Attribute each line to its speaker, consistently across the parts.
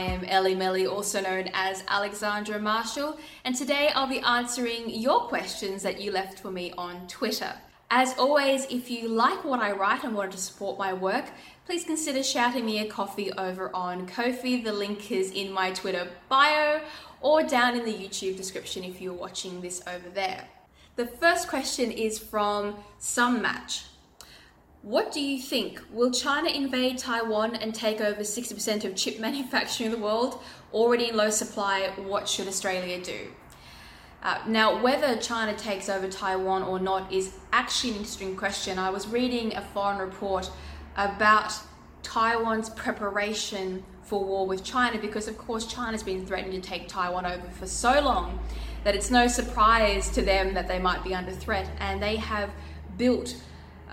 Speaker 1: I am Elly Melly, also known as Alexandra Marshall, and today I'll be answering your questions that you left for me on Twitter. As always, if you like what I write and want to support my work, please consider shouting me a coffee over on Ko-fi. The link is in my Twitter bio or down in the YouTube description if you're watching this over there. The first question is from Some Match. What do you think? Will China invade Taiwan and take over 60% of chip manufacturing in the world? Already in low supply, what should Australia do? Uh, now, whether China takes over Taiwan or not is actually an interesting question. I was reading a foreign report about Taiwan's preparation for war with China because, of course, China's been threatening to take Taiwan over for so long that it's no surprise to them that they might be under threat. And they have built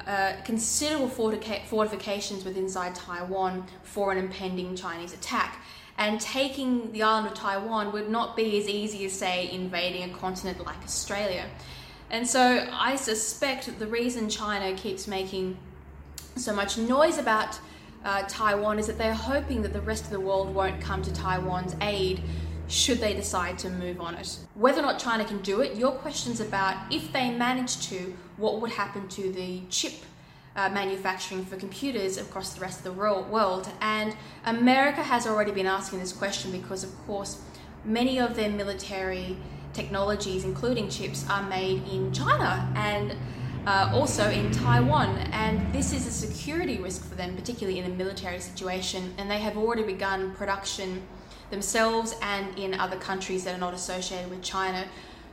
Speaker 1: uh, considerable fortifications within inside Taiwan for an impending Chinese attack. And taking the island of Taiwan would not be as easy as, say, invading a continent like Australia. And so I suspect the reason China keeps making so much noise about uh, Taiwan is that they're hoping that the rest of the world won't come to Taiwan's aid should they decide to move on it. Whether or not China can do it, your question's about if they manage to, what would happen to the chip uh, manufacturing for computers across the rest of the world. And America has already been asking this question because, of course, many of their military technologies, including chips, are made in China and uh, also in Taiwan. And this is a security risk for them, particularly in a military situation. And they have already begun production themselves and in other countries that are not associated with China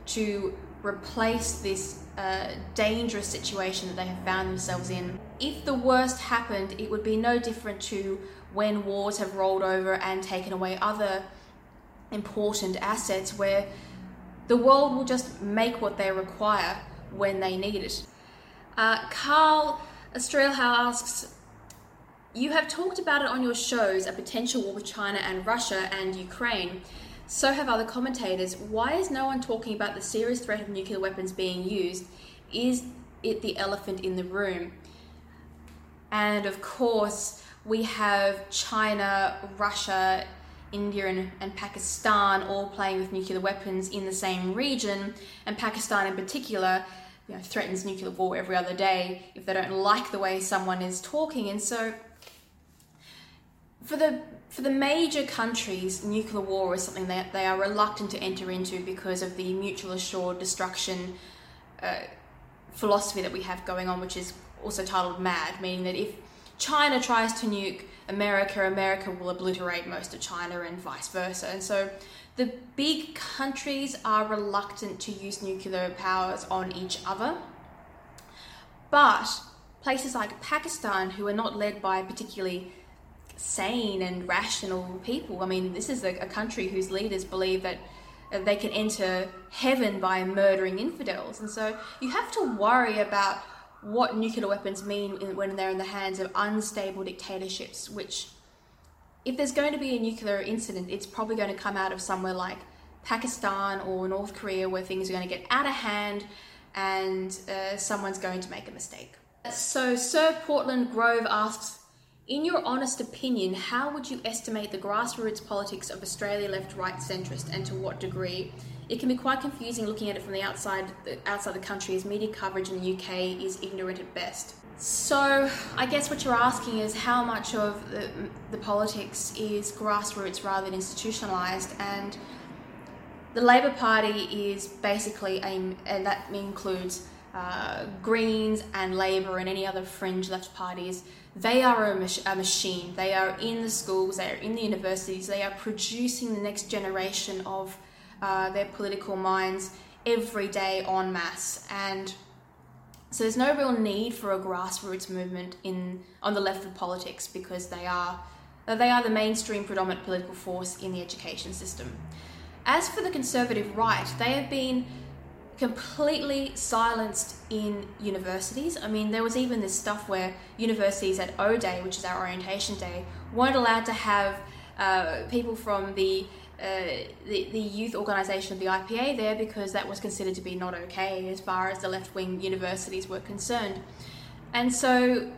Speaker 1: to replace this uh, dangerous situation that they have found themselves in. If the worst happened, it would be no different to when wars have rolled over and taken away other important assets where the world will just make what they require when they need it. Uh, Carl asks, you have talked about it on your shows, a potential war with China and Russia and Ukraine. So have other commentators. Why is no one talking about the serious threat of nuclear weapons being used? Is it the elephant in the room? And of course, we have China, Russia, India, and, and, Pakistan all playing with nuclear weapons in the same region, and Pakistan in particular. You know, threatens nuclear war every other day if they don't like the way someone is talking. And so for the for the major countries, nuclear war is something that they are reluctant to enter into because of the mutual assured destruction uh, philosophy that we have going on, which is also titled MAD, meaning that if China tries to nuke America, America will obliterate most of China and vice versa. And so the big countries are reluctant to use nuclear powers on each other. But places like Pakistan, who are not led by particularly sane and rational people. I mean, this is a, a country whose leaders believe that they can enter heaven by murdering infidels. And so you have to worry about what nuclear weapons mean when they're in the hands of unstable dictatorships, which, if there's going to be a nuclear incident, it's probably going to come out of somewhere like Pakistan or North Korea where things are going to get out of hand and uh, someone's going to make a mistake. So, Sir Portland Grove asks, in your honest opinion, how would you estimate the grassroots politics of Australia left, right, centrist, and to what degree? It can be quite confusing looking at it from the outside, the, outside the country, as media coverage in the UK is ignorant at best. So, I guess what you're asking is how much of the, the politics is grassroots rather than institutionalised, and the Labor Party is basically a, and that includes uh, Greens and Labor and any other fringe left parties they are a, mach- a, machine. They are in the schools, they are in the universities, they are producing the next generation of uh, their political minds every day en masse. And so there's no real need for a grassroots movement in on the left of politics because they are they are the mainstream predominant political force in the education system. As for the conservative right, they have been completely silenced in universities. I mean, there was even this stuff where universities at O Day, which is our orientation day, weren't allowed to have uh, people from the, uh, the, the youth organisation of the IPA there because that was considered to be not okay as far as the left wing universities were concerned. And so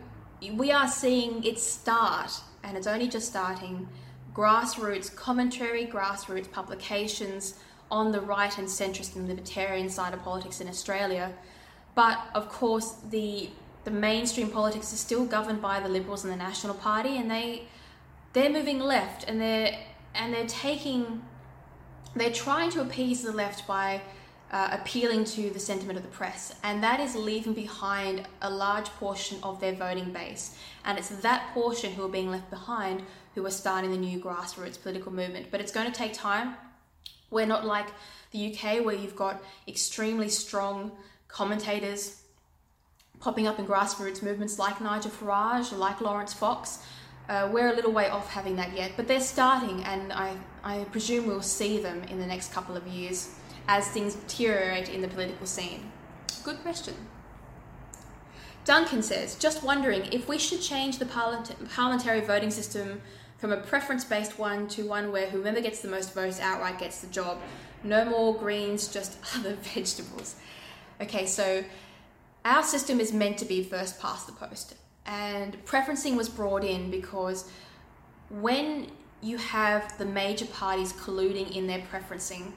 Speaker 1: we are seeing it start, and it's only just starting grassroots commentary, grassroots publications on the right and centrist and libertarian side of politics in Australia. But of course, the the mainstream politics is still governed by the Liberals and the National Party, and they they're moving left, and they're and they're taking they're trying to appease the left by uh, appealing to the sentiment of the press, and that is leaving behind a large portion of their voting base. And it's that portion who are being left behind who are starting the new grassroots political movement. But it's going to take time. We're not like the UK where you've got extremely strong commentators popping up in grassroots movements like Nigel Farage, like Laurence Fox. Uh, we're a little way off having that yet, but they're starting, and I, I presume we'll see them in the next couple of years as things deteriorate in the political scene. Good question. Duncan says, just wondering if we should change the parliamentary voting system from a preference based one to one where whoever gets the most votes outright gets the job. No more greens, just other vegetables. Okay, so our system is meant to be first past the post, and preferencing was brought in because when you have the major parties colluding in their preferencing,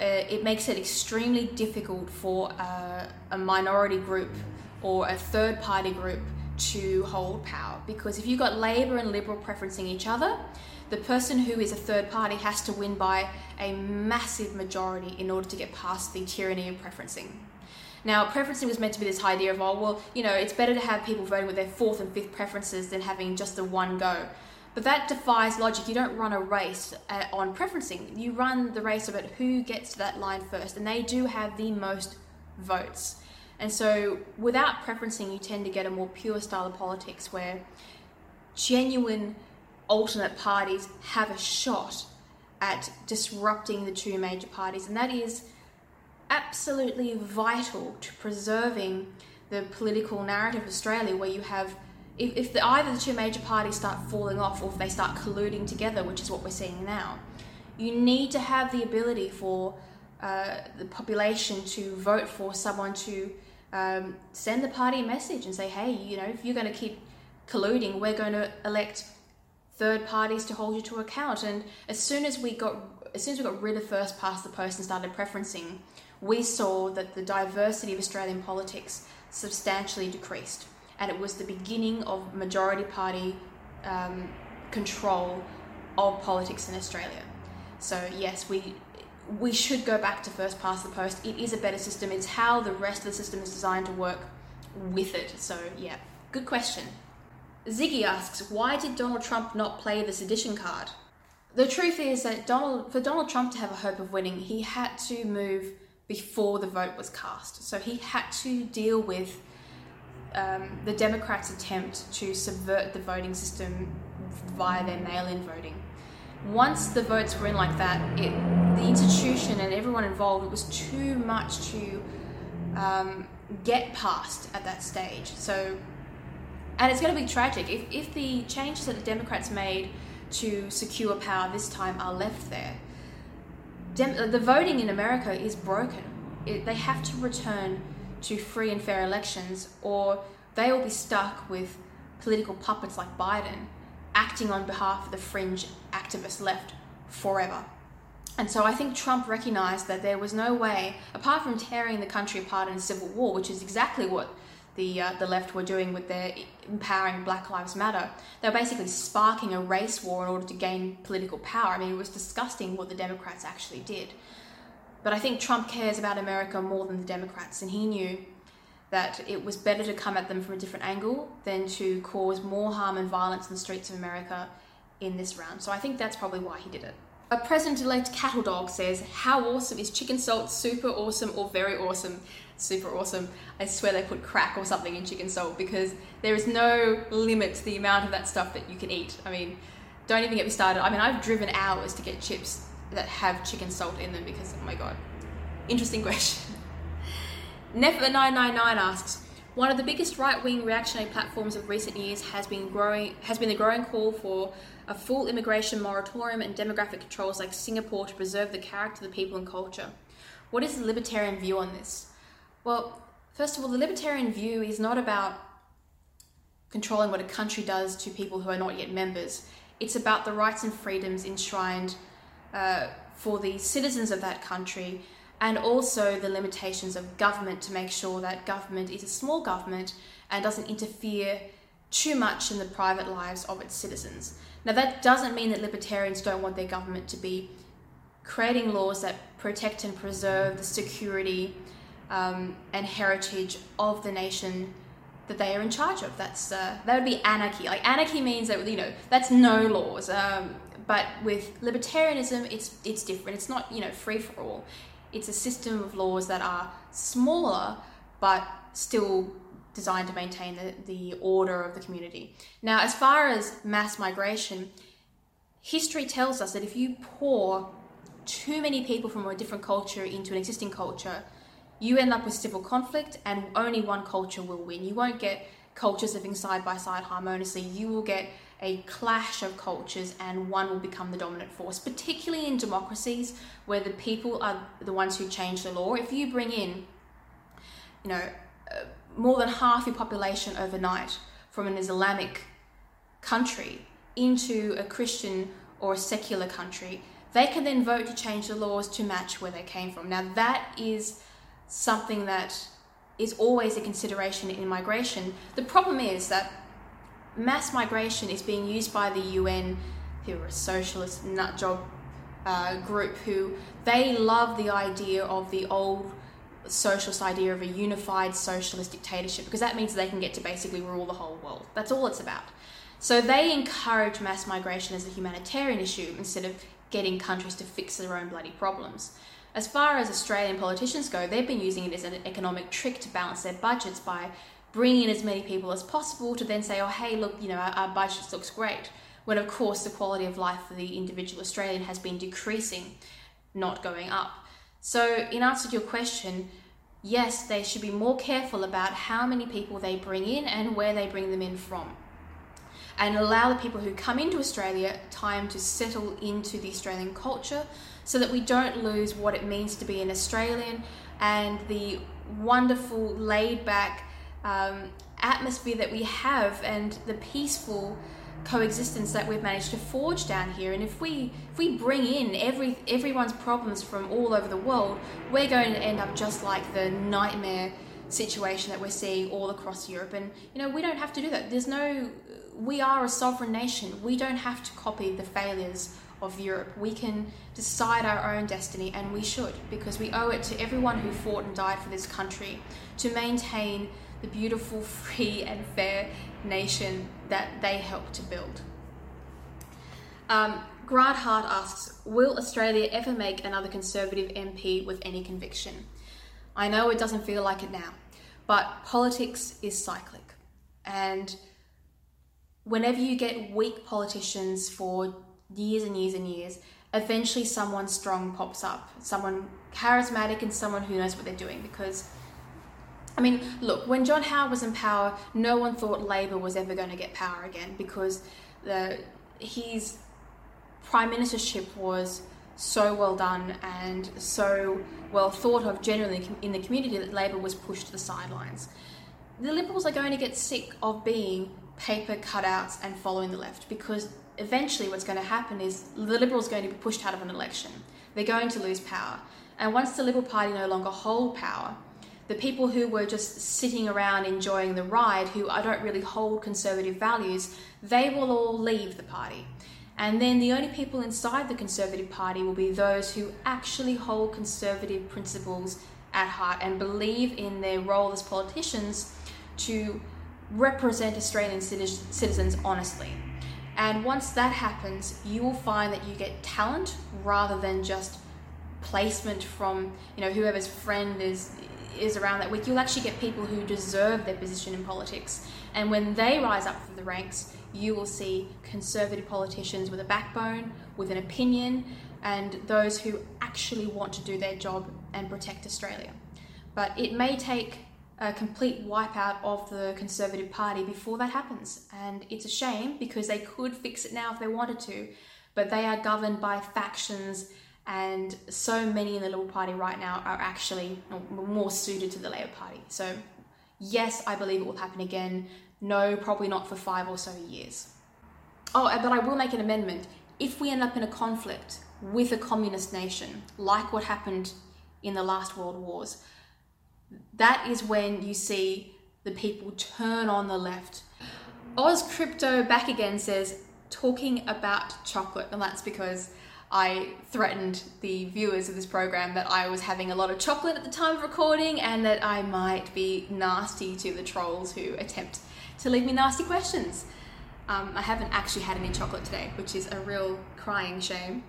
Speaker 1: uh, it makes it extremely difficult for uh, a minority group or a third party group to hold power because if you've got Labor and Liberal preferencing each other, the person who is a third party has to win by a massive majority in order to get past the tyranny of preferencing. Now, preferencing was meant to be this idea of, oh, well, you know, it's better to have people voting with their fourth and fifth preferences than having just the one go. But that defies logic. You don't run a race uh, on preferencing. You run the race about who gets to that line first, and they do have the most votes. And so, without preferencing, you tend to get a more pure style of politics where genuine alternate parties have a shot at disrupting the two major parties, and that is absolutely vital to preserving the political narrative of Australia, where you have if, if the, either the two major parties start falling off or if they start colluding together, which is what we're seeing now, you need to have the ability for uh, the population to vote for someone to um, send the party a message and say, hey, you know, if you're going to keep colluding, we're going to elect third parties to hold you to account. And as soon as we got as soon as we got rid of first past the post and started preferencing, we saw that the diversity of Australian politics substantially decreased and it was the beginning of majority party um, control of politics in Australia. So yes, we we should go back to first past the post. It is a better system. It's how the rest of the system is designed to work with it. So yeah, good question. Ziggy asks, why did Donald Trump not play the sedition card? The truth is that Donald, for Donald Trump to have a hope of winning, he had to move before the vote was cast. So he had to deal with um, the Democrats' attempt to subvert the voting system via their mail-in voting. Once the votes were in like that, it, the institution and everyone involved, it was too much to um, get past at that stage. So, and it's going to be tragic if, if the changes that the Democrats made to secure power this time are left there. Dem- the voting in America is broken. It, they have to return to free and fair elections, or they will be stuck with political puppets like Biden acting on behalf of the fringe activist left forever. And so I think Trump recognized that there was no way, apart from tearing the country apart in a civil war, which is exactly what the, uh, the left were doing with their empowering Black Lives Matter, they were basically sparking a race war in order to gain political power. I mean, it was disgusting what the Democrats actually did. But I think Trump cares about America more than the Democrats, and he knew that it was better to come at them from a different angle than to cause more harm and violence in the streets of America in this round. So I think that's probably why he did it. A President elect Cattle Dog says, How awesome is chicken salt? Super awesome or very awesome? Super awesome. I swear they put crack or something in chicken salt because there is no limit to the amount of that stuff that you can eat. I mean, don't even get me started. I mean, I've driven hours to get chips that have chicken salt in them because oh my god. Interesting question. Nefer999 asks, one of the biggest right-wing reactionary platforms of recent years has been growing has been the growing call for a full immigration moratorium and demographic controls like Singapore to preserve the character the people and culture. What is the libertarian view on this? Well, first of all, the libertarian view is not about controlling what a country does to people who are not yet members It's about the rights and freedoms enshrined uh, for the citizens of that country and also the limitations of government to make sure that government is a small government and doesn't interfere too much in the private lives of its citizens. Now, that doesn't mean that libertarians don't want their government to be creating laws that protect and preserve the security um, and heritage of the nation that they are in charge of. That's uh, that would be anarchy. Like anarchy means that you know that's no laws. Um, but with libertarianism, it's it's different. It's not you know free for all. It's a system of laws that are smaller, but still designed to maintain the, the order of the community. Now, as far as mass migration, history tells us that if you pour too many people from a different culture into an existing culture, you end up with civil conflict and only one culture will win. You won't get cultures living side by side harmoniously. You will get a clash of cultures and one will become the dominant force, particularly in democracies where the people are the ones who change the law. If you bring in, you know, uh, more than half your population overnight from an Islamic country into a Christian or a secular country, they can then vote to change the laws to match where they came from. Now, that is something that is always a consideration in migration. The problem is that mass migration is being used by the UN, who are a socialist nutjob uh, group, who they love the idea of the old socialist idea of a unified socialist dictatorship because that means they can get to basically rule the whole world. That's all it's about. So they encourage mass migration as a humanitarian issue instead of getting countries to fix their own bloody problems. As far as Australian politicians go, they've been using it as an economic trick to balance their budgets by bringing in as many people as possible to then say, oh, hey, look, you know, our, our budget looks great. When, of course, the quality of life for the individual Australian has been decreasing, not going up. So, in answer to your question, yes, they should be more careful about how many people they bring in and where they bring them in from. And allow the people who come into Australia time to settle into the Australian culture so that we don't lose what it means to be an Australian and the wonderful, laid back um, atmosphere that we have and the peaceful coexistence that we've managed to forge down here. And if we if we bring in every everyone's problems from all over the world, we're going to end up just like the nightmare situation that we're seeing all across Europe. And you know, we don't have to do that. There's no we are a sovereign nation. We don't have to copy the failures of Europe. We can decide our own destiny, and we should, because we owe it to everyone who fought and died for this country to maintain the beautiful, free, and fair nation that they helped to build. Um, Grant Hart asks Will Australia ever make another Conservative MP with any conviction? I know it doesn't feel like it now, but politics is cyclic. And whenever you get weak politicians for years and years and years, eventually someone strong pops up, someone charismatic and someone who knows what they're doing because I mean, look, when John Howard was in power, no one thought Labor was ever going to get power again because the his prime ministership was so well done and so well thought of generally in the community that Labor was pushed to the sidelines. The Liberals are going to get sick of being paper cutouts and following the left because eventually what's going to happen is the Liberals are going to be pushed out of an election. They're going to lose power. And once the Liberal Party no longer hold power, the people who were just sitting around enjoying the ride, who I don't really hold conservative values, they will all leave the party. And then the only people inside the Conservative Party will be those who actually hold conservative principles at heart and believe in their role as politicians to represent Australian citizens honestly. And once that happens, you will find that you get talent rather than just placement from you know whoever's friend is is around that week, you'll actually get people who deserve their position in politics. And when they rise up through the ranks, you will see conservative politicians with a backbone, with an opinion, and those who actually want to do their job and protect Australia. But it may take a complete wipeout of the Conservative Party before that happens. And it's a shame because they could fix it now if they wanted to, but they are governed by factions and so many in the Liberal Party right now are actually more suited to the Labor Party. So, yes, I believe it will happen again. No, probably not for five or so years. oh, but I will make an amendment. If we end up in a conflict with a communist nation, like what happened in the last world wars, that is when you see the people turn on the left. Oz Crypto back again says, talking about chocolate, and that's because I threatened the viewers of this program that I was having a lot of chocolate at the time of recording and that I might be nasty to the trolls who attempt to leave me nasty questions. Um, I haven't actually had any chocolate today, which is a real crying shame.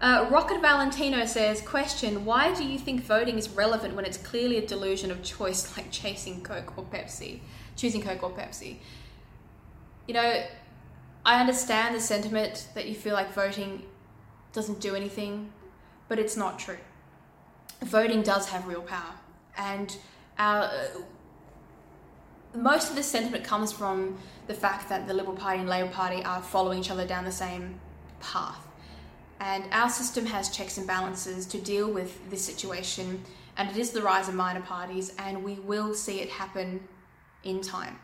Speaker 1: Uh, Rocket Valentino says, question, why do you think voting is relevant when it's clearly a delusion of choice like chasing Coke or Pepsi, choosing Coke or Pepsi? You know, I understand the sentiment that you feel like voting doesn't do anything, but it's not true. Voting does have real power, and our, uh, most of this sentiment comes from the fact that the Liberal Party and Labor Party are following each other down the same path. And our system has checks and balances to deal with this situation, and it is the rise of minor parties, and we will see it happen in time.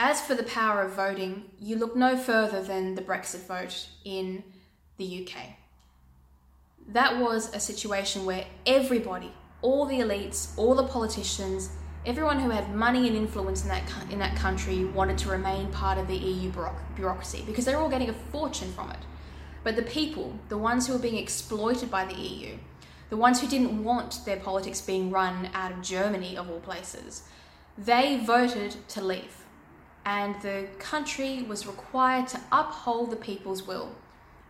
Speaker 1: As for the power of voting, you look no further than the Brexit vote in the UK. That was a situation where everybody, all the elites, all the politicians, everyone who had money and influence in that in that country wanted to remain part of the EU bureaucracy because they were all getting a fortune from it. But the people, the ones who were being exploited by the EU, the ones who didn't want their politics being run out of Germany of all places, they voted to leave. And the country was required to uphold the people's will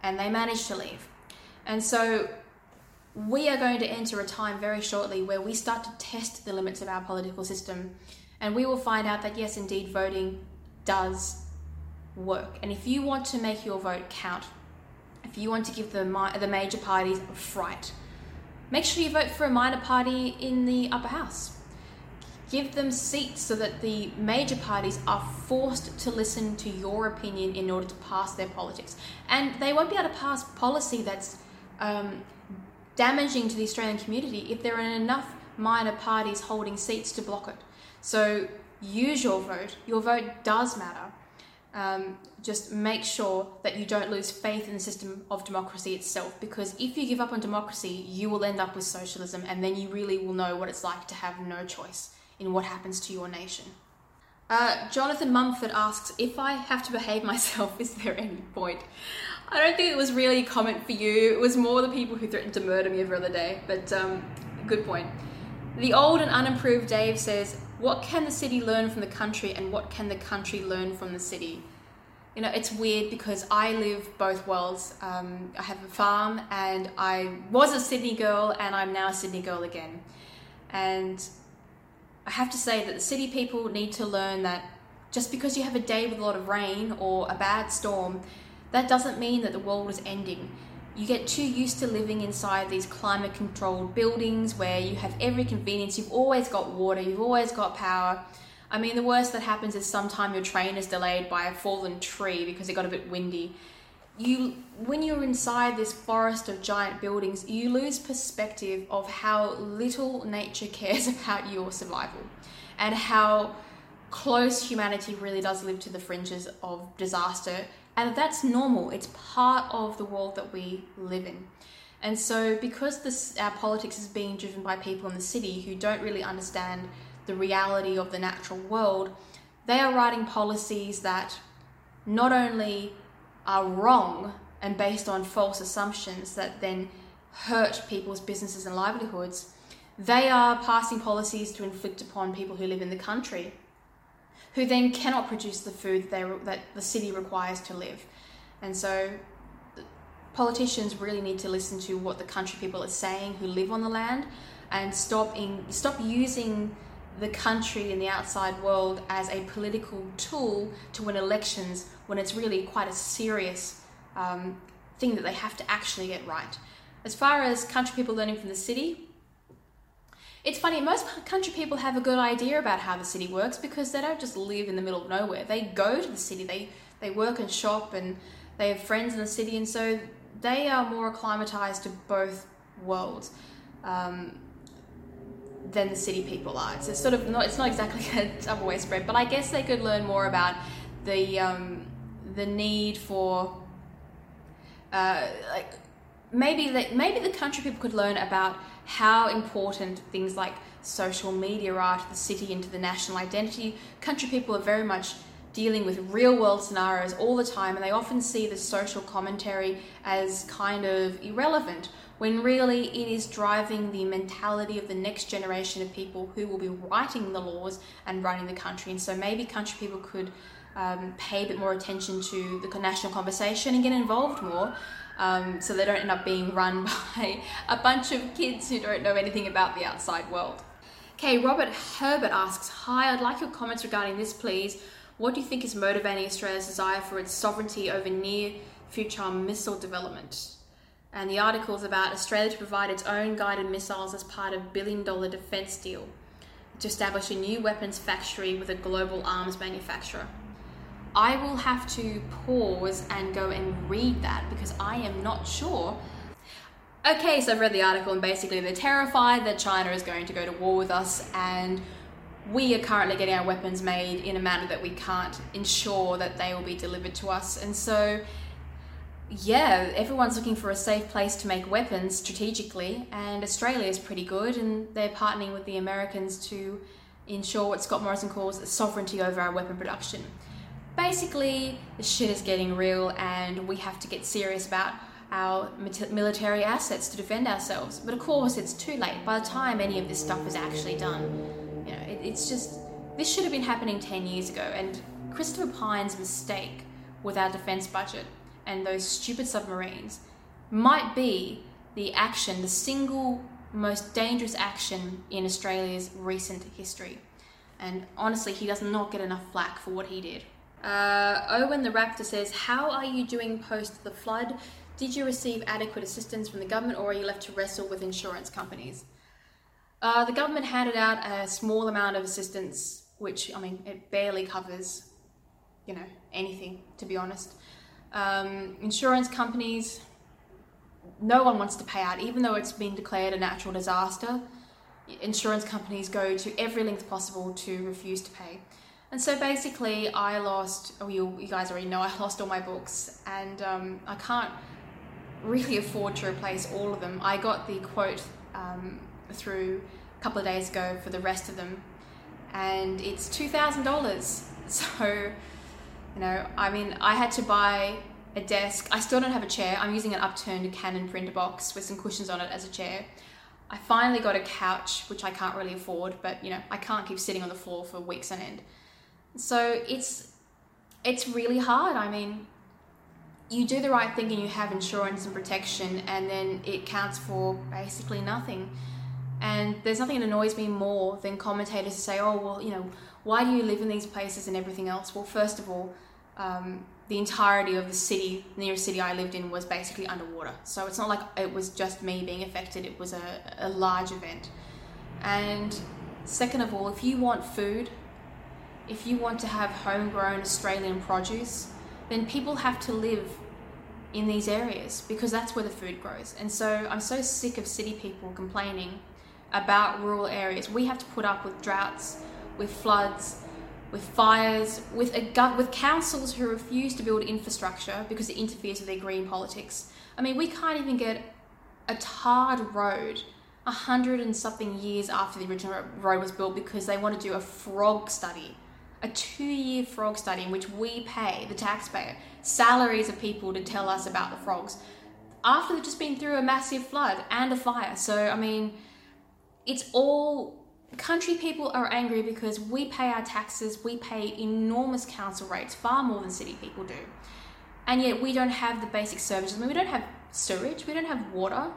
Speaker 1: and they managed to leave. And so we are going to enter a time very shortly where we start to test the limits of our political system and we will find out that yes, indeed, voting does work. And if you want to make your vote count, if you want to give the, the major parties a fright, make sure you vote for a minor party in the upper house give them seats so that the major parties are forced to listen to your opinion in order to pass their politics. And they won't be able to pass policy that's um, damaging to the Australian community if there are enough minor parties holding seats to block it. So use your vote. Your vote does matter. Um, just make sure that you don't lose faith in the system of democracy itself because if you give up on democracy, you will end up with socialism and then you really will know what it's like to have no choice in what happens to your nation. Uh, Jonathan Mumford asks, if I have to behave myself, is there any point? I don't think it was really a comment for you. It was more the people who threatened to murder me every other day, but um, good point. The old and unimproved Dave says, what can the city learn from the country and what can the country learn from the city? You know, it's weird because I live both worlds. Um, I have a farm and I was a Sydney girl and I'm now a Sydney girl again. And I have to say that the city people need to learn that just because you have a day with a lot of rain or a bad storm, that doesn't mean that the world is ending. You get too used to living inside these climate controlled buildings where you have every convenience, you've always got water, you've always got power. I mean, the worst that happens is sometime your train is delayed by a fallen tree because it got a bit windy you when you're inside this forest of giant buildings you lose perspective of how little nature cares about your survival and how close humanity really does live to the fringes of disaster. And that's normal. It's part of the world that we live in. And so because this our politics is being driven by people in the city who don't really understand the reality of the natural world they are writing policies that not only are wrong and based on false assumptions that then hurt people's businesses and livelihoods, they are passing policies to inflict upon people who live in the country, who then cannot produce the food they, that the city requires to live. And so politicians really need to listen to what the country people are saying who live on the land and stop in, stop using the country and the outside world as a political tool to win elections when it's really quite a serious um, thing that they have to actually get right. As far as country people learning from the city, it's funny, most country people have a good idea about how the city works because they don't just live in the middle of nowhere. They go to the city, they, they work and shop, and they have friends in the city, and so they are more acclimatized to both worlds. Um, than the city people are. It's sort of not. It's not exactly a double way spread, but I guess they could learn more about the um, the need for uh, like maybe that maybe the country people could learn about how important things like social media are to the city and to the national identity. Country people are very much dealing with real world scenarios all the time, and they often see the social commentary as kind of irrelevant when really it is driving the mentality of the next generation of people who will be writing the laws and running the country. And so maybe country people could um, pay a bit more attention to the national conversation and get involved more. Um, so they don't end up being run by a bunch of kids who don't know anything about the outside world. Okay, Robert Herbert asks Hi, I'd like your comments regarding this, please. What do you think is motivating Australia's desire for its sovereignty over near future missile development? And the article is about Australia to provide its own guided missiles as part of a billion dollar defence deal to establish a new weapons factory with a global arms manufacturer. I will have to pause and go and read that because I am not sure. Okay, so I've read the article and basically they're terrified that China is going to go to war with us and we are currently getting our weapons made in a manner that we can't ensure that they will be delivered to us. And so, yeah, everyone's looking for a safe place to make weapons strategically, and Australia is pretty good, and they're partnering with the Americans to ensure what Scott Morrison calls sovereignty over our weapon production. Basically, the shit is getting real, and we have to get serious about our military assets to defend ourselves. But of course, it's too late by the time any of this stuff is actually done you know, it, it's just this should have been happening 10 years ago. And Christopher Pyne's mistake with our defense budget and those stupid submarines might be the action, the single most dangerous action in Australia's recent history. And honestly, he does not get enough flack for what he did. Uh, Owen the Raptor says, How are you doing post the flood? Did you receive adequate assistance from the government or are you left to wrestle with insurance companies? Uh, the government handed out a small amount of assistance, which I mean, it barely covers, you know, anything to be honest. Um, insurance companies, no one wants to pay out, even though it's been declared a natural disaster. Insurance companies go to every length possible to refuse to pay. And so basically, I lost, oh, you, you guys already know, I lost all my books, and um, I can't really afford to replace all of them. I got the quote um, through a couple of days ago for the rest of them, and it's two thousand dollars. So, you know, I mean, I had to buy a desk. I still don't have a chair. I'm using an upturned Canon printer box with some cushions on it as a chair. I finally got a couch, which I can't really afford, but you know, I can't keep sitting on the floor for weeks on end. So it's it's really hard. I mean, you do the right thing and you have insurance and protection, and then it counts for basically nothing. And there's nothing that annoys me more than commentators say, oh, well, you know, why do you live in these places and everything else? Well, first of all, um, the entirety of the city, the nearest city I lived in, was basically underwater. So it's not like it was just me being affected, it was a, a large event. And second of all, if you want food, if you want to have homegrown Australian produce, then people have to live in these areas because that's where the food grows. And so I'm so sick of city people complaining about rural areas. We have to put up with droughts, with floods, with fires, with a with councils who refuse to build infrastructure because it interferes with their green politics. I mean, we can't even get a tarred road a hundred and something years after the original road was built because they want to do a frog study, a two-year frog study in which we pay the taxpayer salaries of people to tell us about the frogs after they've just been through a massive flood and a fire. So I mean it's all country people are angry because we pay our taxes, we pay enormous council rates, far more than city people do. And yet we don't have the basic services. I mean, we don't have sewage, we don't have water.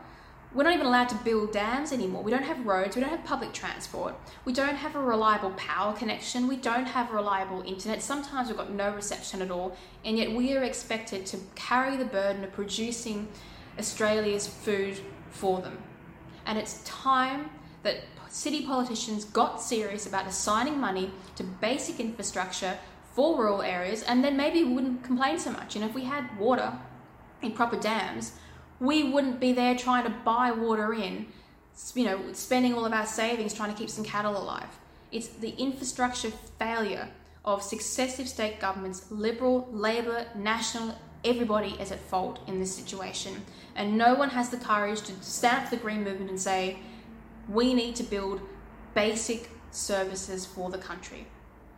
Speaker 1: We're not even allowed to build dams anymore. We don't have roads, we don't have public transport. We don't have a reliable power connection. We don't have reliable internet. Sometimes we've got no reception at all. And yet we are expected to carry the burden of producing Australia's food for them. And it's time that city politicians got serious about assigning money to basic infrastructure for rural areas, and then maybe we wouldn't complain so much. Know, if we had water in proper dams, we wouldn't be there trying to buy water in, you know, spending all of our savings trying to keep some cattle alive. It's the infrastructure failure of successive state governments, Liberal, Labor, National, everybody is at fault in this situation. And no one has the courage to stand up for the Green Movement and say, we need to build basic services for the country.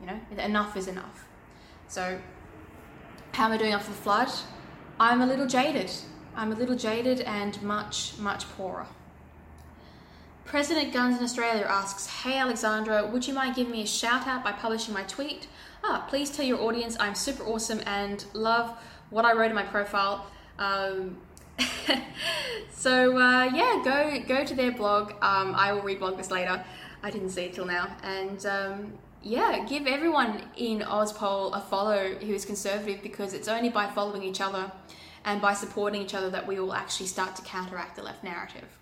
Speaker 1: You know, enough is enough. So, how am I doing after the flood? I'm a little jaded. I'm a little jaded and much, much poorer. President Guns in Australia asks, Hey Alexandra, would you mind giving me a shout out by publishing my tweet? Ah, please tell your audience I'm super awesome and love what I wrote in my profile. Um, so uh, yeah, go go to their blog. Um, I will reblog this later. I didn't see it till now, and um, yeah, give everyone in Auspol a follow who is conservative because it's only by following each other and by supporting each other that we will actually start to counteract the left narrative.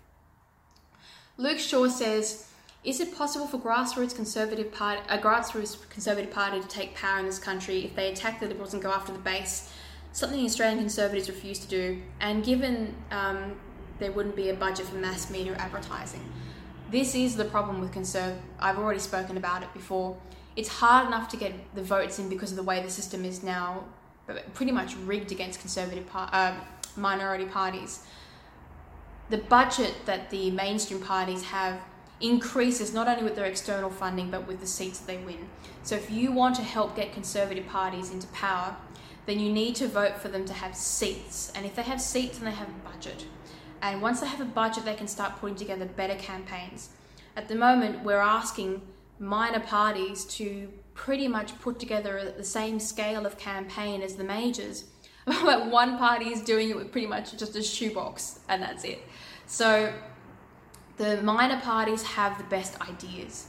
Speaker 1: Luke Shaw says, "Is it possible for grassroots conservative party, a grassroots conservative party to take power in this country if they attack the Liberals and go after the base?" Something the Australian Conservatives refuse to do, and given um, there wouldn't be a budget for mass media advertising. This is the problem with Conserv. I've already spoken about it before. It's hard enough to get the votes in because of the way the system is now pretty much rigged against conservative par- uh, minority parties. The budget that the mainstream parties have increases not only with their external funding but with the seats that they win. So if you want to help get conservative parties into power, then you need to vote for them to have seats. And if they have seats, then they have a budget. And once they have a budget, they can start putting together better campaigns. At the moment, we're asking minor parties to pretty much put together the same scale of campaign as the majors. but one party is doing it with pretty much just a shoebox, and that's it. So the minor parties have the best ideas.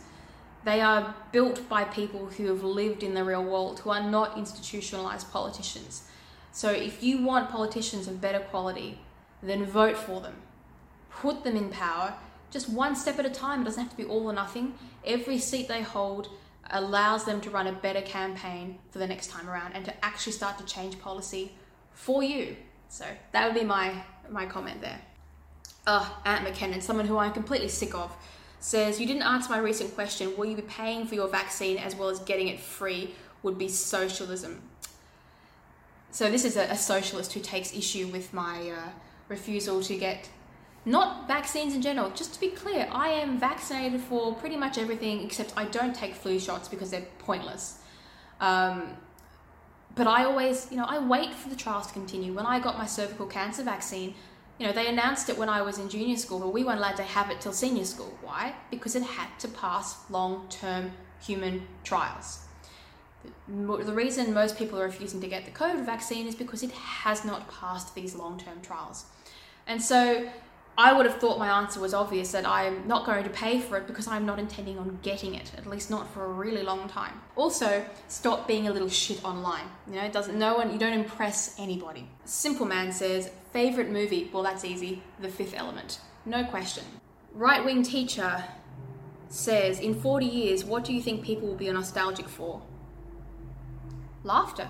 Speaker 1: They are built by people who have lived in the real world, who are not institutionalized politicians. So if you want politicians of better quality, then vote for them. Put them in power, just one step at a time. It doesn't have to be all or nothing. Every seat they hold allows them to run a better campaign for the next time around and to actually start to change policy for you. So that would be my my comment there. Uh, Aunt McKinnon, someone who I'm completely sick of says, You didn't answer my recent question. Will you be paying for your vaccine as well as getting it free? Would be socialism. So, this is a, a socialist who takes issue with my uh, refusal to get not vaccines in general. Just to be clear, I am vaccinated for pretty much everything except I don't take flu shots because they're pointless. Um, but I always, you know, I wait for the trials to continue. When I got my cervical cancer vaccine, you know, they announced it when I was in junior school, but we weren't allowed to have it till senior school. Why? Because it had to pass long term human trials. The reason most people are refusing to get the COVID vaccine is because it has not passed these long term trials. And so I would have thought my answer was obvious that I'm not going to pay for it because I'm not intending on getting it, at least not for a really long time. Also, stop being a little shit online. You know, it doesn't no one you don't impress anybody. Simple Man says, favorite movie? Well, that's easy. The Fifth Element. No question. Right wing teacher says, in 40 years, what do you think people will be nostalgic for? Laughter.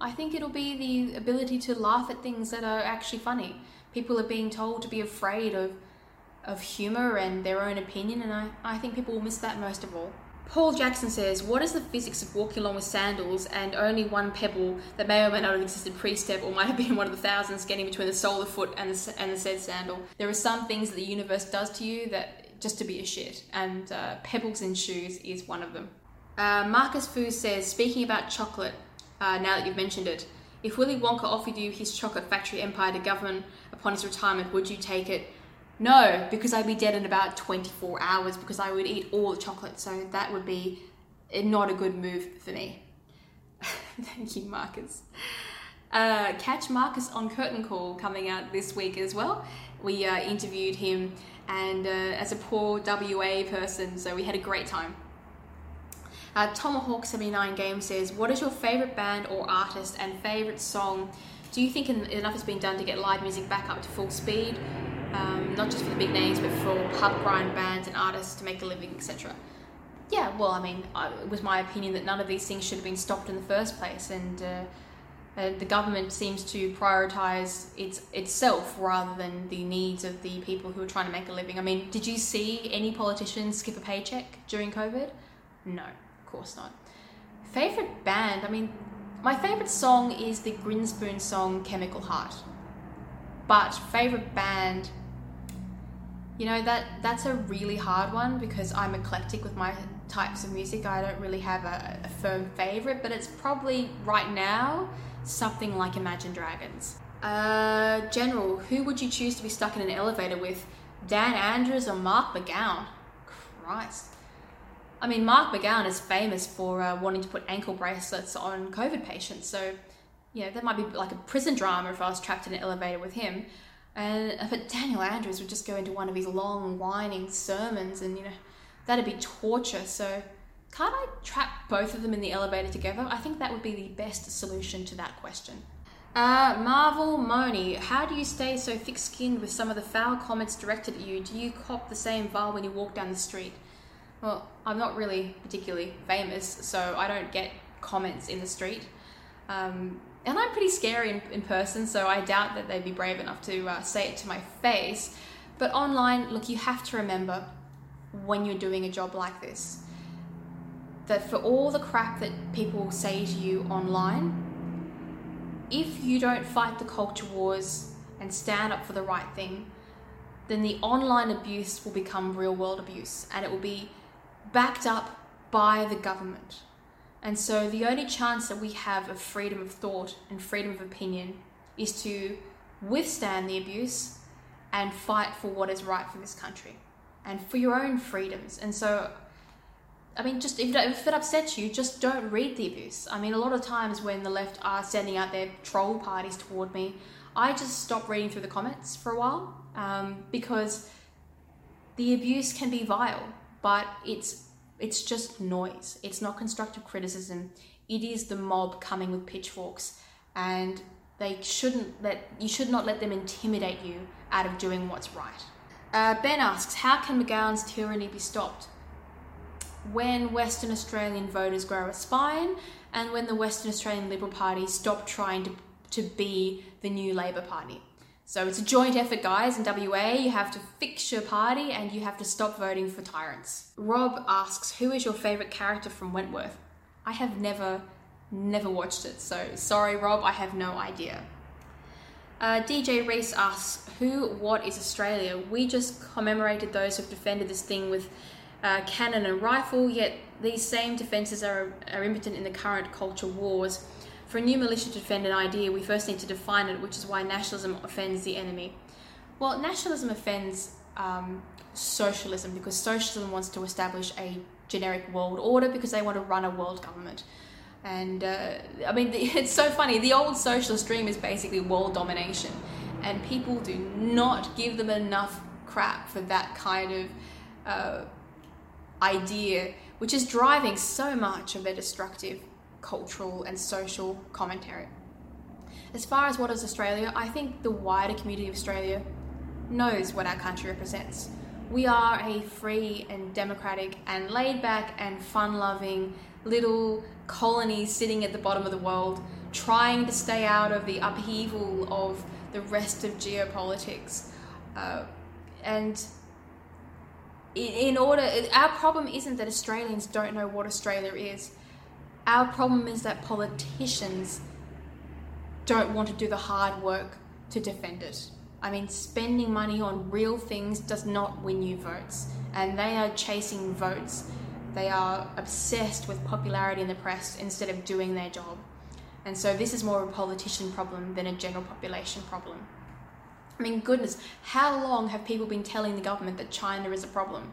Speaker 1: I think it'll be the ability to laugh at things that are actually funny people are being told to be afraid of of humor and their own opinion and I, I think people will miss that most of all. Paul Jackson says, What is the physics of walking along with sandals and only one pebble that may or may not have existed pre step or might have been one of the thousands getting between the sole of the foot and the, and the said sandal? There are some things that the universe does to you that just to be a shit, and uh, pebbles in shoes is one of them. Uh, Marcus Fu says, Speaking about chocolate, uh, now that you've mentioned it, if Willy Wonka offered you his chocolate factory empire to govern upon his retirement, would you take it? No, because I'd be dead in about 24 hours because I would eat all the chocolate. So that would be not a good move for me. Thank you, Marcus. Uh, catch Marcus on Curtain Call coming out this week as well. We uh, interviewed him and uh, as a poor WA person, so we had a great time. Uh, Tomahawk79 Game says, What is your favourite band or artist and favourite song? Do you think enough has been done to get live music back up to full speed? Um, not just for the big names, but for pub grind bands and artists to make a living, etc. Yeah, well, I mean, I, it was my opinion that none of these things should have been stopped in the first place, and uh, uh, the government seems to prioritize its itself rather than the needs of the people who are trying to make a living. I mean, did you see any politicians skip a paycheck during COVID? No course not. Favorite band? I mean, my favorite song is the Grinspoon song Chemical Heart. But favorite band, you know that that's a really hard one because I'm eclectic with my types of music. I don't really have a, a firm favorite, but it's probably right now something like Imagine Dragons. Uh, General, who would you choose to be stuck in an elevator with? Dan Andrews or Mark McGowan? Christ. I mean, Mark McGowan is famous for uh, wanting to put ankle bracelets on COVID patients. So, you know, that might be like a prison drama if I was trapped in an elevator with him. And uh, but Daniel Andrews would just go into one of his long, whining sermons, and you know, that'd be torture. So, can't I trap both of them in the elevator together? I think that would be the best solution to that question. Uh, Marvel Moni, how do you stay so thick skinned with some of the foul comments directed at you? Do you cop the same vibe when you walk down the street? Well, I'm not really particularly famous, so I don't get comments in the street. Um, and I'm pretty scary in, in, person, so I doubt that they'd be brave enough to uh, say it to my face. But online, look, you have to remember when you're doing a job like this that for all the crap that people say to you online, if you don't fight the culture wars and stand up for the right thing, then the online abuse will become real world abuse and it will be backed up by the government. And so the only chance that we have of freedom of thought and freedom of opinion is to withstand the abuse and fight for what is right for this country and for your own freedoms. And so, I mean, just if, if it upsets you, just don't read the abuse. I mean, a lot of times when the left are sending out their troll parties toward me, I just stop reading through the comments for a while um, because the abuse can be vile but it's it's just noise. It's not constructive criticism. It is the mob coming with pitchforks, and they shouldn't let you should not let them intimidate you out of doing what's right. Uh, ben asks, how can McGowan's tyranny be stopped? When Western Australian voters grow a spine, and when the Western Australian Liberal Party stop trying to, to be the new Labor Party. So it's a joint effort, guys. In WA, you have to fix your party and you have to stop voting for tyrants. Rob asks, Who is your favourite character from Wentworth? I have never, never watched it, so sorry, Rob, I have no idea. Uh, DJ Reese asks, Who, what is Australia? We just commemorated those who've defended this thing with uh, cannon and rifle, yet these same defences are, are impotent in the current culture wars. For a new militia to defend an idea, we first need to define it, which is why nationalism offends the enemy. Well, nationalism offends um, socialism because socialism wants to establish a generic world order because they want to run a world government. And uh, I mean, it's so funny. The old socialist dream is basically world domination, and people do not give them enough crap for that kind of uh, idea, which is driving so much of their destructive cultural and social commentary. As far as what is Australia, I think the wider community of Australia knows what our country represents. We are a free and democratic and laid back and fun loving little colony sitting at the bottom of the world, trying to stay out of the upheaval of the rest of geopolitics. Uh, and in order, our problem isn't that Australians don't know what Australia is. Our problem is that politicians don't want to do the hard work to defend it. I mean, spending money on real things does not win you votes, and they are chasing votes. They are obsessed with popularity in the press instead of doing their job. And so, this is more of a politician problem than a general population problem. I mean, goodness, how long have people been telling the government that China is a problem?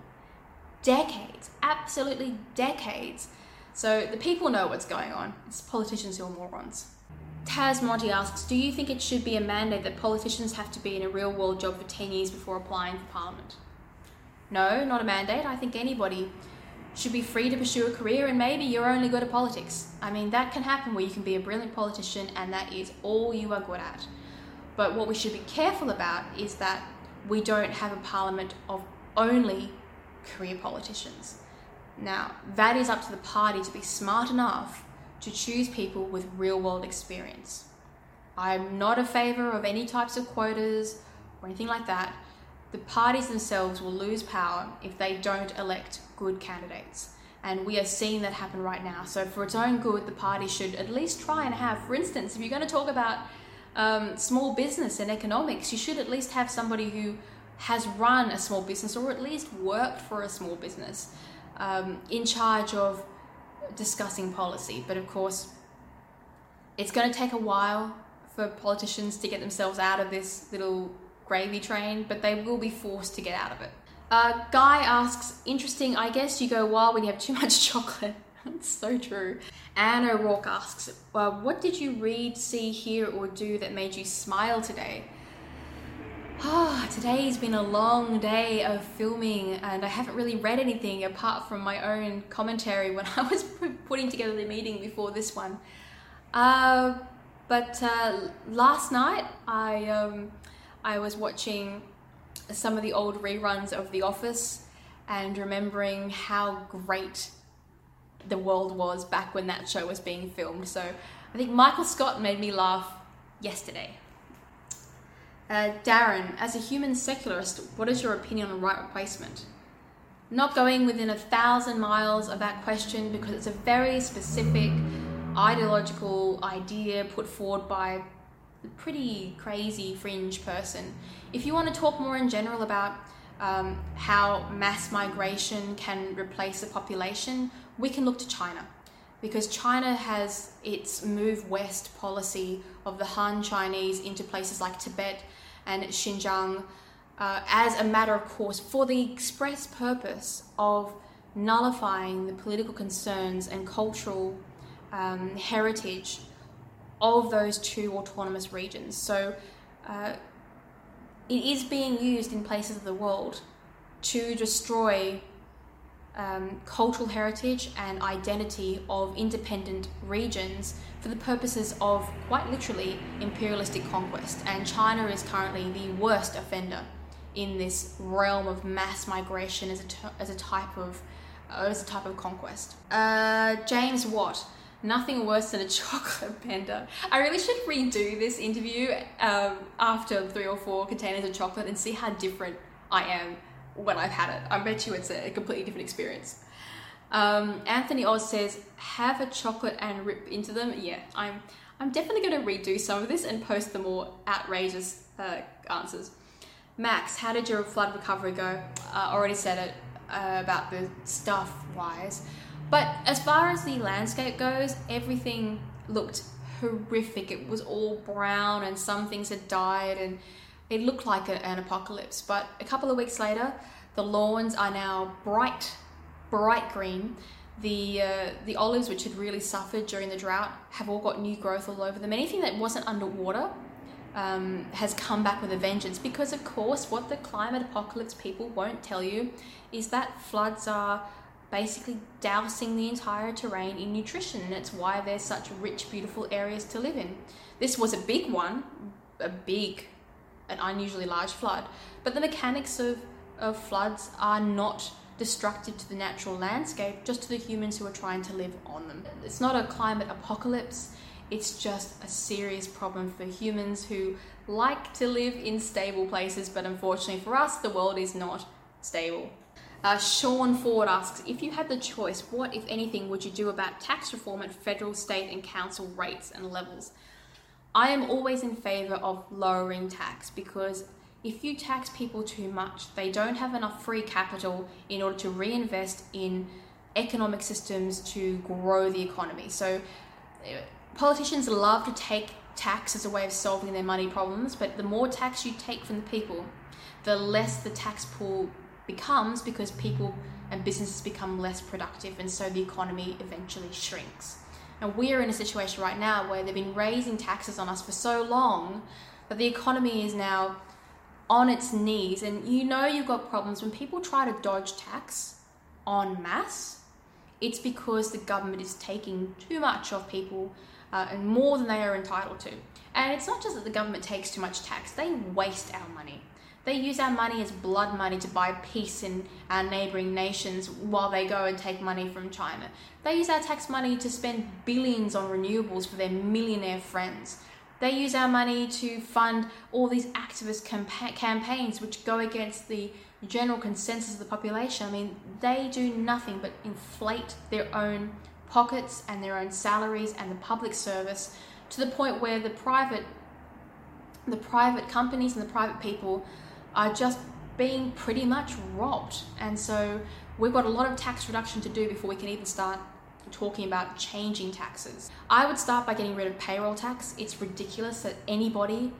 Speaker 1: Decades, absolutely decades. So the people know what's going on. It's politicians who are morons. Taz Monty asks, do you think it should be a mandate that politicians have to be in a real world job for 10 years before applying for Parliament? No, not a mandate. I think anybody should be free to pursue a career and maybe you're only good at politics. I mean, that can happen where you can be a brilliant politician and that is all you are good at. But what we should be careful about is that we don't have a parliament of only career politicians. Now, that is up to the party to be smart enough to choose people with real world experience. I'm not a favour of any types of quotas or anything like that. The parties themselves will lose power if they don't elect good candidates. And we are seeing that happen right now. So, for its own good, the party should at least try and have, for instance, if you're going to talk about um, small business and economics, you should at least have somebody who has run a small business or at least worked for a small business um, in charge of discussing policy. But of course, it's going to take a while for politicians to get themselves out of this little gravy train, but they will be forced to get out of it. Uh, Guy asks, interesting, I guess you go wild when you have too much chocolate. That's so true. Anne O'Rourke asks, well, what did you read, see, hear, or do that made you smile today? Ah, today's been a long day of filming, and I haven't really read anything apart from my own commentary when I was putting together the meeting before this one. Uh, but uh, last night, I um, I was watching some of the old reruns of The Office and remembering how great the world was back when that show was being filmed. So I think Michael Scott made me laugh yesterday. Uh, Darren, as a human secularist, what is your opinion on great replacement? Not going within a thousand miles of that question because it's a very specific ideological idea put forward by a pretty crazy fringe person. If you want to talk more in general about um, how mass migration can replace a population, we can look to China because China has its move west policy of the Han Chinese into places like Tibet and Xinjiang uh, as a matter of course for the express purpose of nullifying the political concerns and cultural um, heritage of those two autonomous regions. So uh, it is being used in places of the world to destroy um, cultural heritage and identity of independent regions for the purposes of quite literally imperialistic conquest. And China is currently the worst offender in this realm of mass migration as a, t- as a type of uh, as a type of conquest. Uh, James Watt. Nothing worse than a chocolate panda. I really should redo this interview um, after three or four containers of chocolate and see how different I am when I've had it. I bet you it's a completely different experience. Um, Anthony Oz says, "Have a chocolate and rip into them." Yeah, I'm. I'm definitely going to redo some of this and post the more outrageous uh, answers. Max, how did your flood recovery go? I uh, already said it uh, about the stuff wise, but as far as the landscape goes, everything looked horrific. It was all brown, and some things had died, and it looked like an apocalypse. But a couple of weeks later, the lawns are now bright, bright green. The uh, the olives, which had really suffered during the drought, have all got new growth all over them. Anything that wasn't underwater um, has come back with a vengeance. Because of course, what the climate apocalypse people won't tell you is that floods are basically dousing the entire terrain in nutrition, and it's why there's such rich, beautiful areas to live in. This was a big one, a big an unusually large flood. But the mechanics of, of floods are not destructive to the natural landscape, just to the humans who are trying to live on them. It's not a climate apocalypse, it's just a serious problem for humans who like to live in stable places, but unfortunately for us, the world is not stable. Uh, Sean Ford asks If you had the choice, what, if anything, would you do about tax reform at federal, state, and council rates and levels? I am always in favor of lowering tax because if you tax people too much, they don't have enough free capital in order to reinvest in economic systems to grow the economy. So, uh, politicians love to take tax as a way of solving their money problems, but the more tax you take from the people, the less the tax pool becomes because people and businesses become less productive, and so the economy eventually shrinks. And we're in a situation right now where they've been raising taxes on us for so long that the economy is now on its knees. And you know you've got problems when people try to dodge tax en masse. It's because the government is taking too much of people uh, and more than they are entitled to. And it's not just that the government takes too much tax, they waste our money. They use our money as blood money to buy peace in our neighboring nations while they go and take money from China. They use our tax money to spend billions on renewables for their millionaire friends. They use our money to fund all these activist campa- campaigns which go against the general consensus of the population, I mean, they do nothing but inflate their own pockets and their own salaries and the public service to the point where the private the private companies and the private people are just being pretty much robbed. And so we've got a lot of tax reduction to do before we can even start talking about changing taxes. I would start by getting rid of payroll tax. It's ridiculous that anybody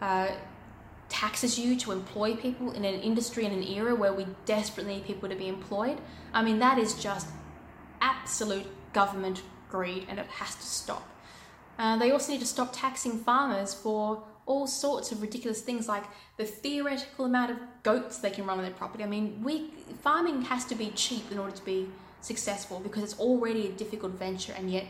Speaker 1: uh, taxes you to employ people in an industry in an era where we desperately need people to be employed. I mean, that is just absolute government greed and it has to stop. Uh, they also need to stop taxing farmers for all sorts of ridiculous things like the theoretical amount of goats they can run on their property. I mean, we farming has to be cheap in order to be successful because it's already a difficult venture and yet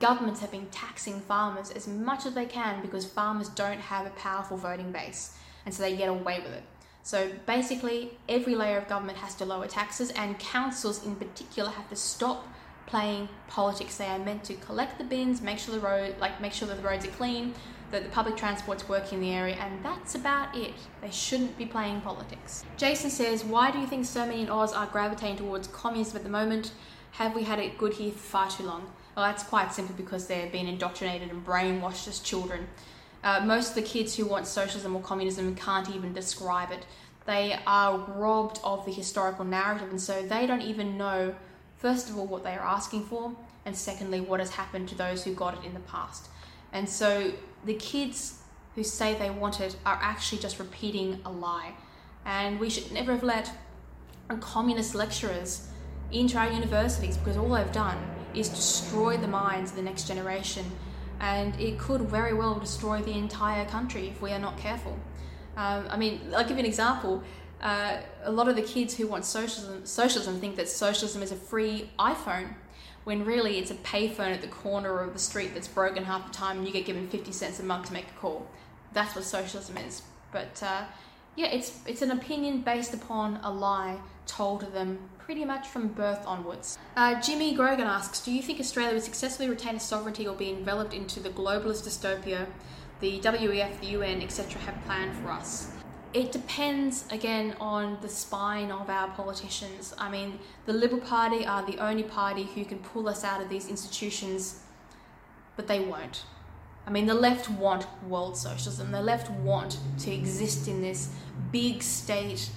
Speaker 1: governments have been taxing farmers as much as they can because farmers don't have a powerful voting base and so they get away with it. So basically, every layer of government has to lower taxes, and councils in particular have to stop playing politics. They are meant to collect the bins, make sure the road, like make sure that the roads are clean, that the public transport's working in the area, and that's about it. They shouldn't be playing politics. Jason says, Why do you think so many in Oz are gravitating towards communism at the moment? Have we had it good here for far too long? Well, that's quite simple because they're being indoctrinated and brainwashed as children. Uh, most of the kids who want socialism or communism can't even describe it. They are robbed of the historical narrative, and so they don't even know, first of all, what they are asking for, and secondly, what has happened to those who got it in the past. And so the kids who say they want it are actually just repeating a lie. And we should never have let communist lecturers into our universities because all they've done is destroy the minds of the next generation. And it could very well destroy the entire country if we are not careful. Um, I mean, I'll give you an example. Uh, a lot of the kids who want socialism, socialism think that socialism is a free iPhone when really it's a payphone at the corner of the street that's broken half the time and you get given 50 cents a month to make a call. That's what socialism is. But uh, yeah, it's, it's an opinion based upon a lie told to them pretty much from birth onwards. Uh, Jimmy Grogan asks Do you think Australia would successfully retain its sovereignty or be enveloped into the globalist dystopia the WEF, the UN, etc., have planned for us? It depends again on the spine of our politicians. I mean, the Liberal Party are the only party who can pull us out of these institutions, but they won't. I mean, the left want world socialism. The left want to exist in this big state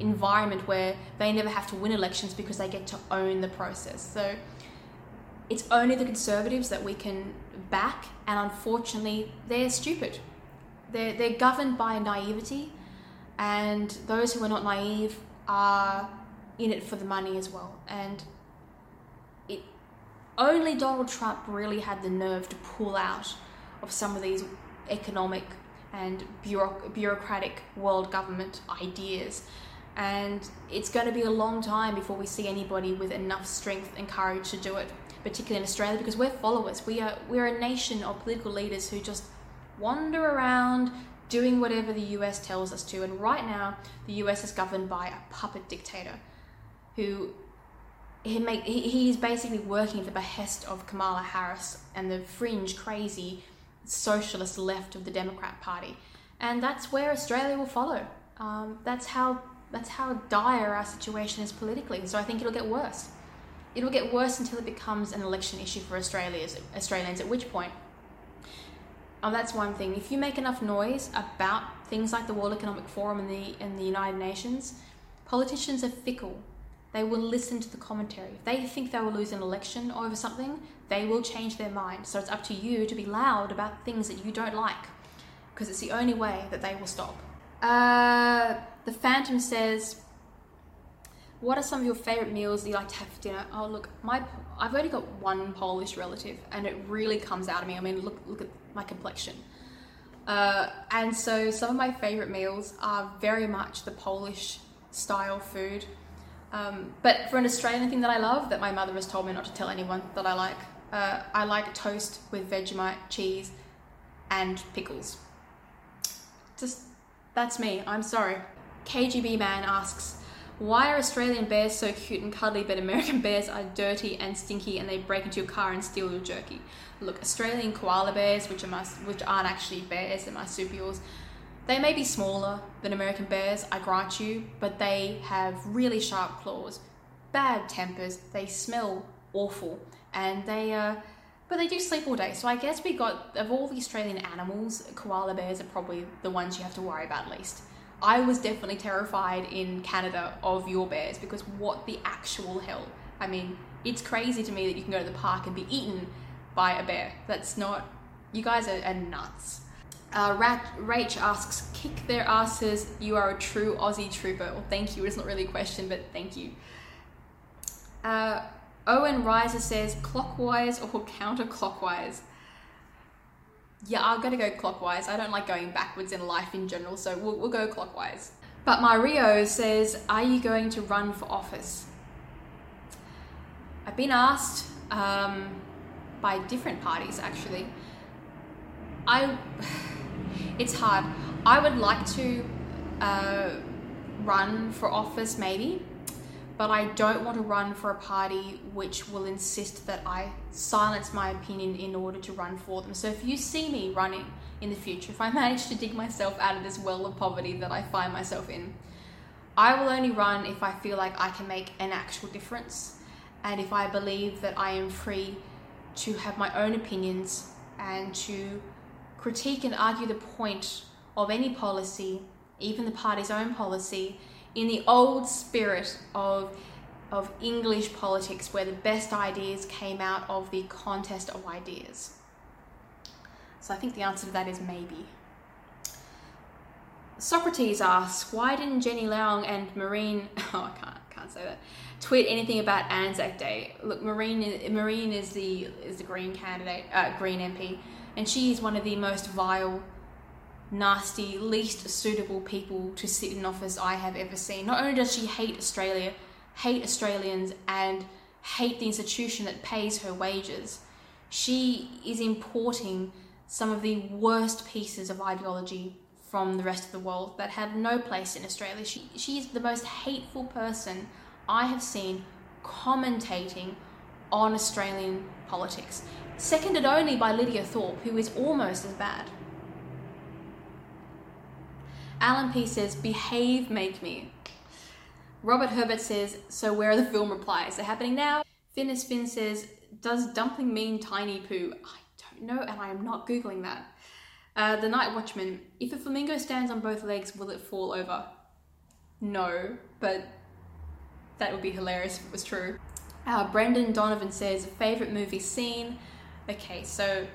Speaker 1: environment where they never have to win elections because they get to own the process. So it's only the conservatives that we can back, and unfortunately, they're stupid. They're, they're governed by naivety and those who are not naive are in it for the money as well. And it only Donald Trump really had the nerve to pull out of some of these economic and bureaucratic world government ideas. And it's going to be a long time before we see anybody with enough strength and courage to do it, particularly in Australia, because we're followers. We are we're a nation of political leaders who just wander around, doing whatever the US tells us to. And right now, the US is governed by a puppet dictator who he make he, he's basically working at the behest of Kamala Harris and the fringe, crazy socialist left of the Democrat Party. And that's where Australia will follow. Um, that's how that's how dire our situation is politically. So I think it'll get worse. It'll get worse until it becomes an election issue for Australians. Australians, at which point Oh, that's one thing. If you make enough noise about things like the World Economic Forum and the and the United Nations, politicians are fickle. They will listen to the commentary. If they think they will lose an election over something, they will change their mind. So it's up to you to be loud about things that you don't like, because it's the only way that they will stop. Uh, the Phantom says, "What are some of your favorite meals that you like to have for dinner?" Oh, look, my I've only got one Polish relative, and it really comes out of me. I mean, look look at my complexion. Uh, and so some of my favorite meals are very much the Polish style food. Um, but for an Australian thing that I love, that my mother has told me not to tell anyone that I like, uh, I like toast with Vegemite, cheese, and pickles. Just, that's me. I'm sorry. KGB Man asks, why are Australian bears so cute and cuddly, but American bears are dirty and stinky and they break into your car and steal your jerky? Look, Australian koala bears, which are my, which aren't actually bears, they're marsupials, They may be smaller than American bears, I grant you, but they have really sharp claws, bad tempers, they smell awful, and they uh, but they do sleep all day. So I guess we got of all the Australian animals, koala bears are probably the ones you have to worry about least. I was definitely terrified in Canada of your bears because what the actual hell? I mean, it's crazy to me that you can go to the park and be eaten by a bear. That's not. You guys are, are nuts. Uh, Rach asks, kick their asses, you are a true Aussie trooper. Well, thank you. It's not really a question, but thank you. Uh, Owen Riser says, clockwise or counterclockwise? Yeah, I'm gonna go clockwise. I don't like going backwards in life in general, so we'll, we'll go clockwise. But Mario says, Are you going to run for office? I've been asked um, by different parties actually. I, it's hard. I would like to uh, run for office maybe, but I don't want to run for a party which will insist that I silence my opinion in order to run for them. So if you see me running in the future, if I manage to dig myself out of this well of poverty that I find myself in, I will only run if I feel like I can make an actual difference and if I believe that I am free to have my own opinions and to critique and argue the point of any policy, even the party's own policy, in the old spirit of of English politics where the best ideas came out of the contest of ideas? So I think the answer to that is maybe. Socrates asks, why didn't Jenny Leong and Mehreen, oh, I can't, can't say that, tweet anything about Anzac Day? Look, Mehreen, Mehreen is the is the Green candidate, uh, Green MP, and she is one of the most vile nasty, least suitable people to sit in office I have ever seen. Not only does she hate Australia, hate Australians, and hate the institution that pays her wages, she is importing some of the worst pieces of ideology from the rest of the world that have no place in Australia. She, she is the most hateful person I have seen commentating on Australian politics, seconded only by Lydia Thorpe, who is almost as bad. Alan P says, behave, make me. Robert Herbert says, so where are the film replies? They're happening now. Finnis Finn says, does dumpling mean tiny poo? I don't know, and I am not Googling that. Uh, the Night Watchman, if a flamingo stands on both legs, will it fall over? No, but that would be hilarious if it was true. Uh, Brendan Donovan says, favourite movie scene? Okay, so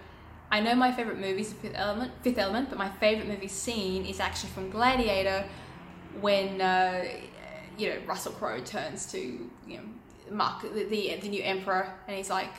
Speaker 1: I know my favorite movie is Fifth Element, Fifth Element, but my favorite movie scene is actually from Gladiator, when uh, you know Russell Crowe turns to you know Mark, the the, the new emperor, and he's like,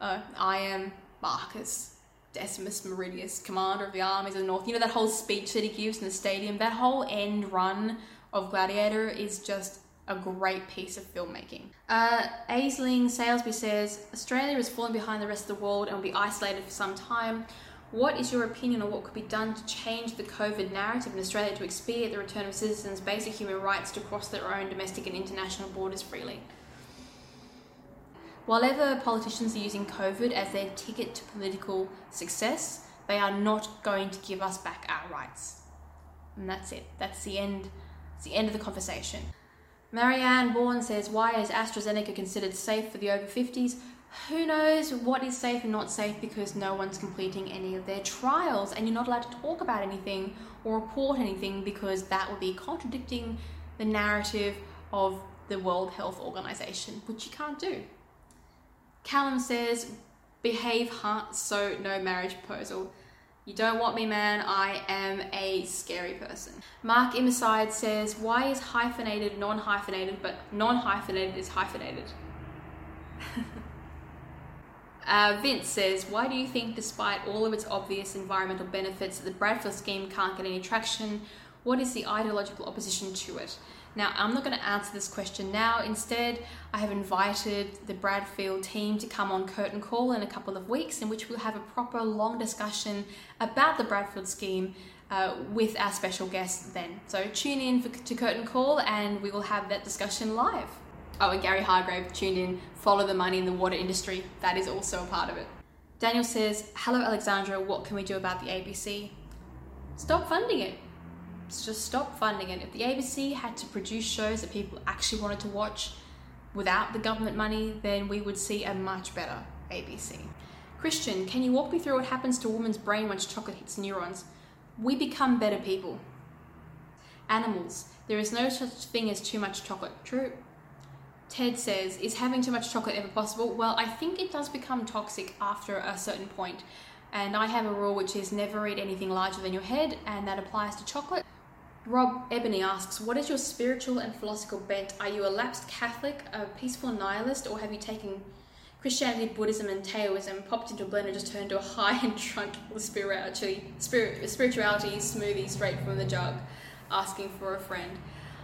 Speaker 1: uh, "I am Marcus Decimus Meridius, commander of the armies of the north." You know that whole speech that he gives in the stadium. That whole end run of Gladiator is just a great piece of filmmaking. Uh, Aisling Salesby says Australia is falling behind the rest of the world and will be isolated for some time. What is your opinion on what could be done to change the COVID narrative in Australia to expedite the return of citizens' basic human rights to cross their own domestic and international borders freely? While ever politicians are using COVID as their ticket to political success, they are not going to give us back our rights. And that's it. That's the end. It's the end of the conversation. Marianne Bourne says, Why is AstraZeneca considered safe for the over 50s? Who knows what is safe and not safe because no one's completing any of their trials, and you're not allowed to talk about anything or report anything because that would be contradicting the narrative of the World Health Organization, which you can't do. Callum says, Behave, heart, so no marriage proposal. You don't want me, man. I am a scary person. Mark Immerside says, Why is hyphenated non hyphenated, but non hyphenated is hyphenated? uh, Vince says, Why do you think, despite all of its obvious environmental benefits, the Bradfield scheme can't get any traction? What is the ideological opposition to it? Now, I'm not going to answer this question now. Instead, I have invited the Bradfield team to come on Curtain Call in a couple of weeks, in which we'll have a proper long discussion about the Bradfield scheme uh, with our special guest then. So tune in for, to Curtain Call and we will have that discussion live. Oh, and Gary Hargrave tuned in, follow the money in the water industry. That is also a part of it. Daniel says, Hello, Alexandra, what can we do about the ABC? Stop funding it just stop funding it. If the ABC had to produce shows that people actually wanted to watch without the government money, then we would see a much better ABC. Christian, can you walk me through what happens to a woman's brain once chocolate hits neurons? We become better people. Animals, there is no such thing as too much chocolate. True. Ted says, Is having too much chocolate ever possible? Well, I think it does become toxic after a certain point. And I have a rule which is never eat anything larger than your head, and that applies to chocolate. Rob Ebony asks, What is your spiritual and philosophical bent? Are you a lapsed Catholic, a peaceful nihilist, or have you taken Christianity, Buddhism, and Taoism popped into a blend and just turned to a high and drunk spirituality, spirit, spirituality smoothie straight from the jug, asking for a friend?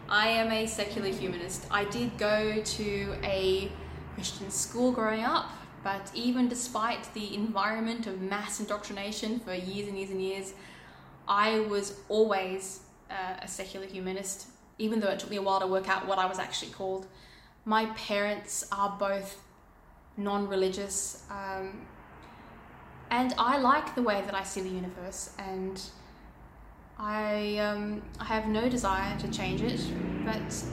Speaker 1: I am a secular humanist. I did go to a Christian school growing up, but even despite the environment of mass indoctrination for years and years and years, I was always uh, a secular humanist, even though it took me a while to work out what I was actually called. My parents are both non religious, um, and I like the way that I see the universe, and I, um, I have no desire to change it, but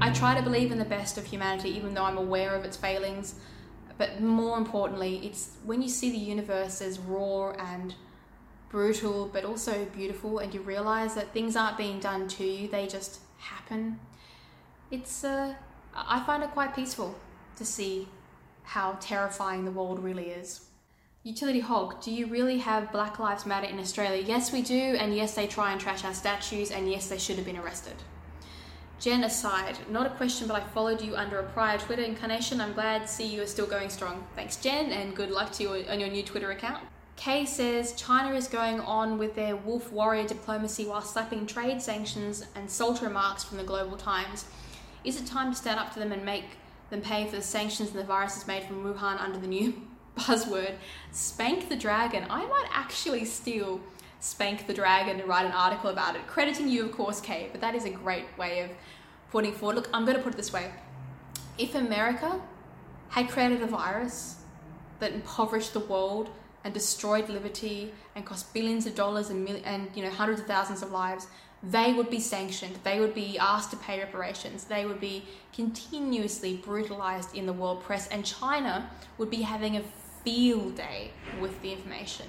Speaker 1: I try to believe in the best of humanity, even though I'm aware of its failings. But more importantly, it's when you see the universe as raw and brutal, but also beautiful, and you realize that things aren't being done to you, they just happen. It's, uh, I find it quite peaceful to see how terrifying the world really is. Utility Hog, do you really have Black Lives Matter in Australia? Yes, we do, and yes, they try and trash our statues, and yes, they should have been arrested. Jen aside, not a question, but I followed you under a prior Twitter incarnation. I'm glad to see you are still going strong. Thanks, Jen, and good luck to you on your new Twitter account. Kay says China is going on with their wolf warrior diplomacy while slapping trade sanctions and salt remarks from the Global Times. Is it time to stand up to them and make them pay for the sanctions and the viruses made from Wuhan under the new buzzword, Spank the Dragon. I might actually steal Spank the Dragon and write an article about it, crediting you, of course, Kate, but that is a great way of putting forward. Look, I'm going to put it this way. If America had created a virus that impoverished the world and destroyed liberty and cost billions of dollars and, mil- and you know hundreds of thousands of lives, they would be sanctioned. They would be asked to pay reparations. They would be continuously brutalized in the world press, and China would be having a field day with the information.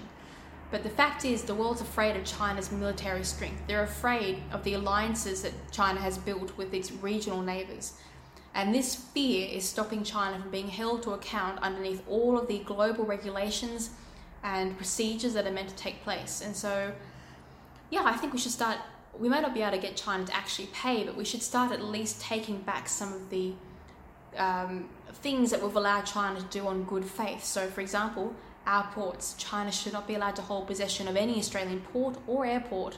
Speaker 1: But the fact is, the world's afraid of China's military strength. They're afraid of the alliances that China has built with its regional neighbors. And this fear is stopping China from being held to account underneath all of the global regulations and procedures that are meant to take place. And so, yeah, I think we should start. We may not be able to get China to actually pay, but we should start at least taking back some of the um, things that we've allowed China to do on good faith. So, for example, our ports, China should not be allowed to hold possession of any Australian port or airport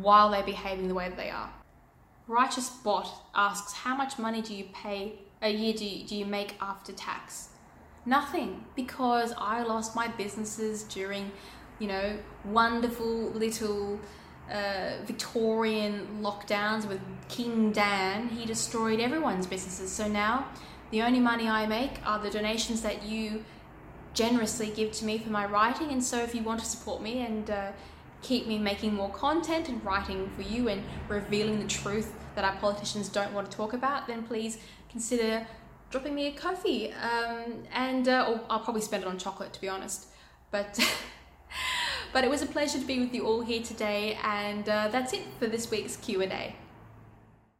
Speaker 1: while they're behaving the way that they are. Righteous Bot asks, How much money do you pay a year do you, do you make after tax? Nothing, because I lost my businesses during, you know, wonderful little uh, Victorian lockdowns with King Dan, he destroyed everyone's businesses. So now the only money I make are the donations that you generously give to me for my writing. And so if you want to support me and uh, keep me making more content and writing for you and revealing the truth that our politicians don't want to talk about, then please consider dropping me a coffee. Um, and uh, I'll probably spend it on chocolate, to be honest. But But it was a pleasure to be with you all here today, and uh, that's it for this week's Q&A.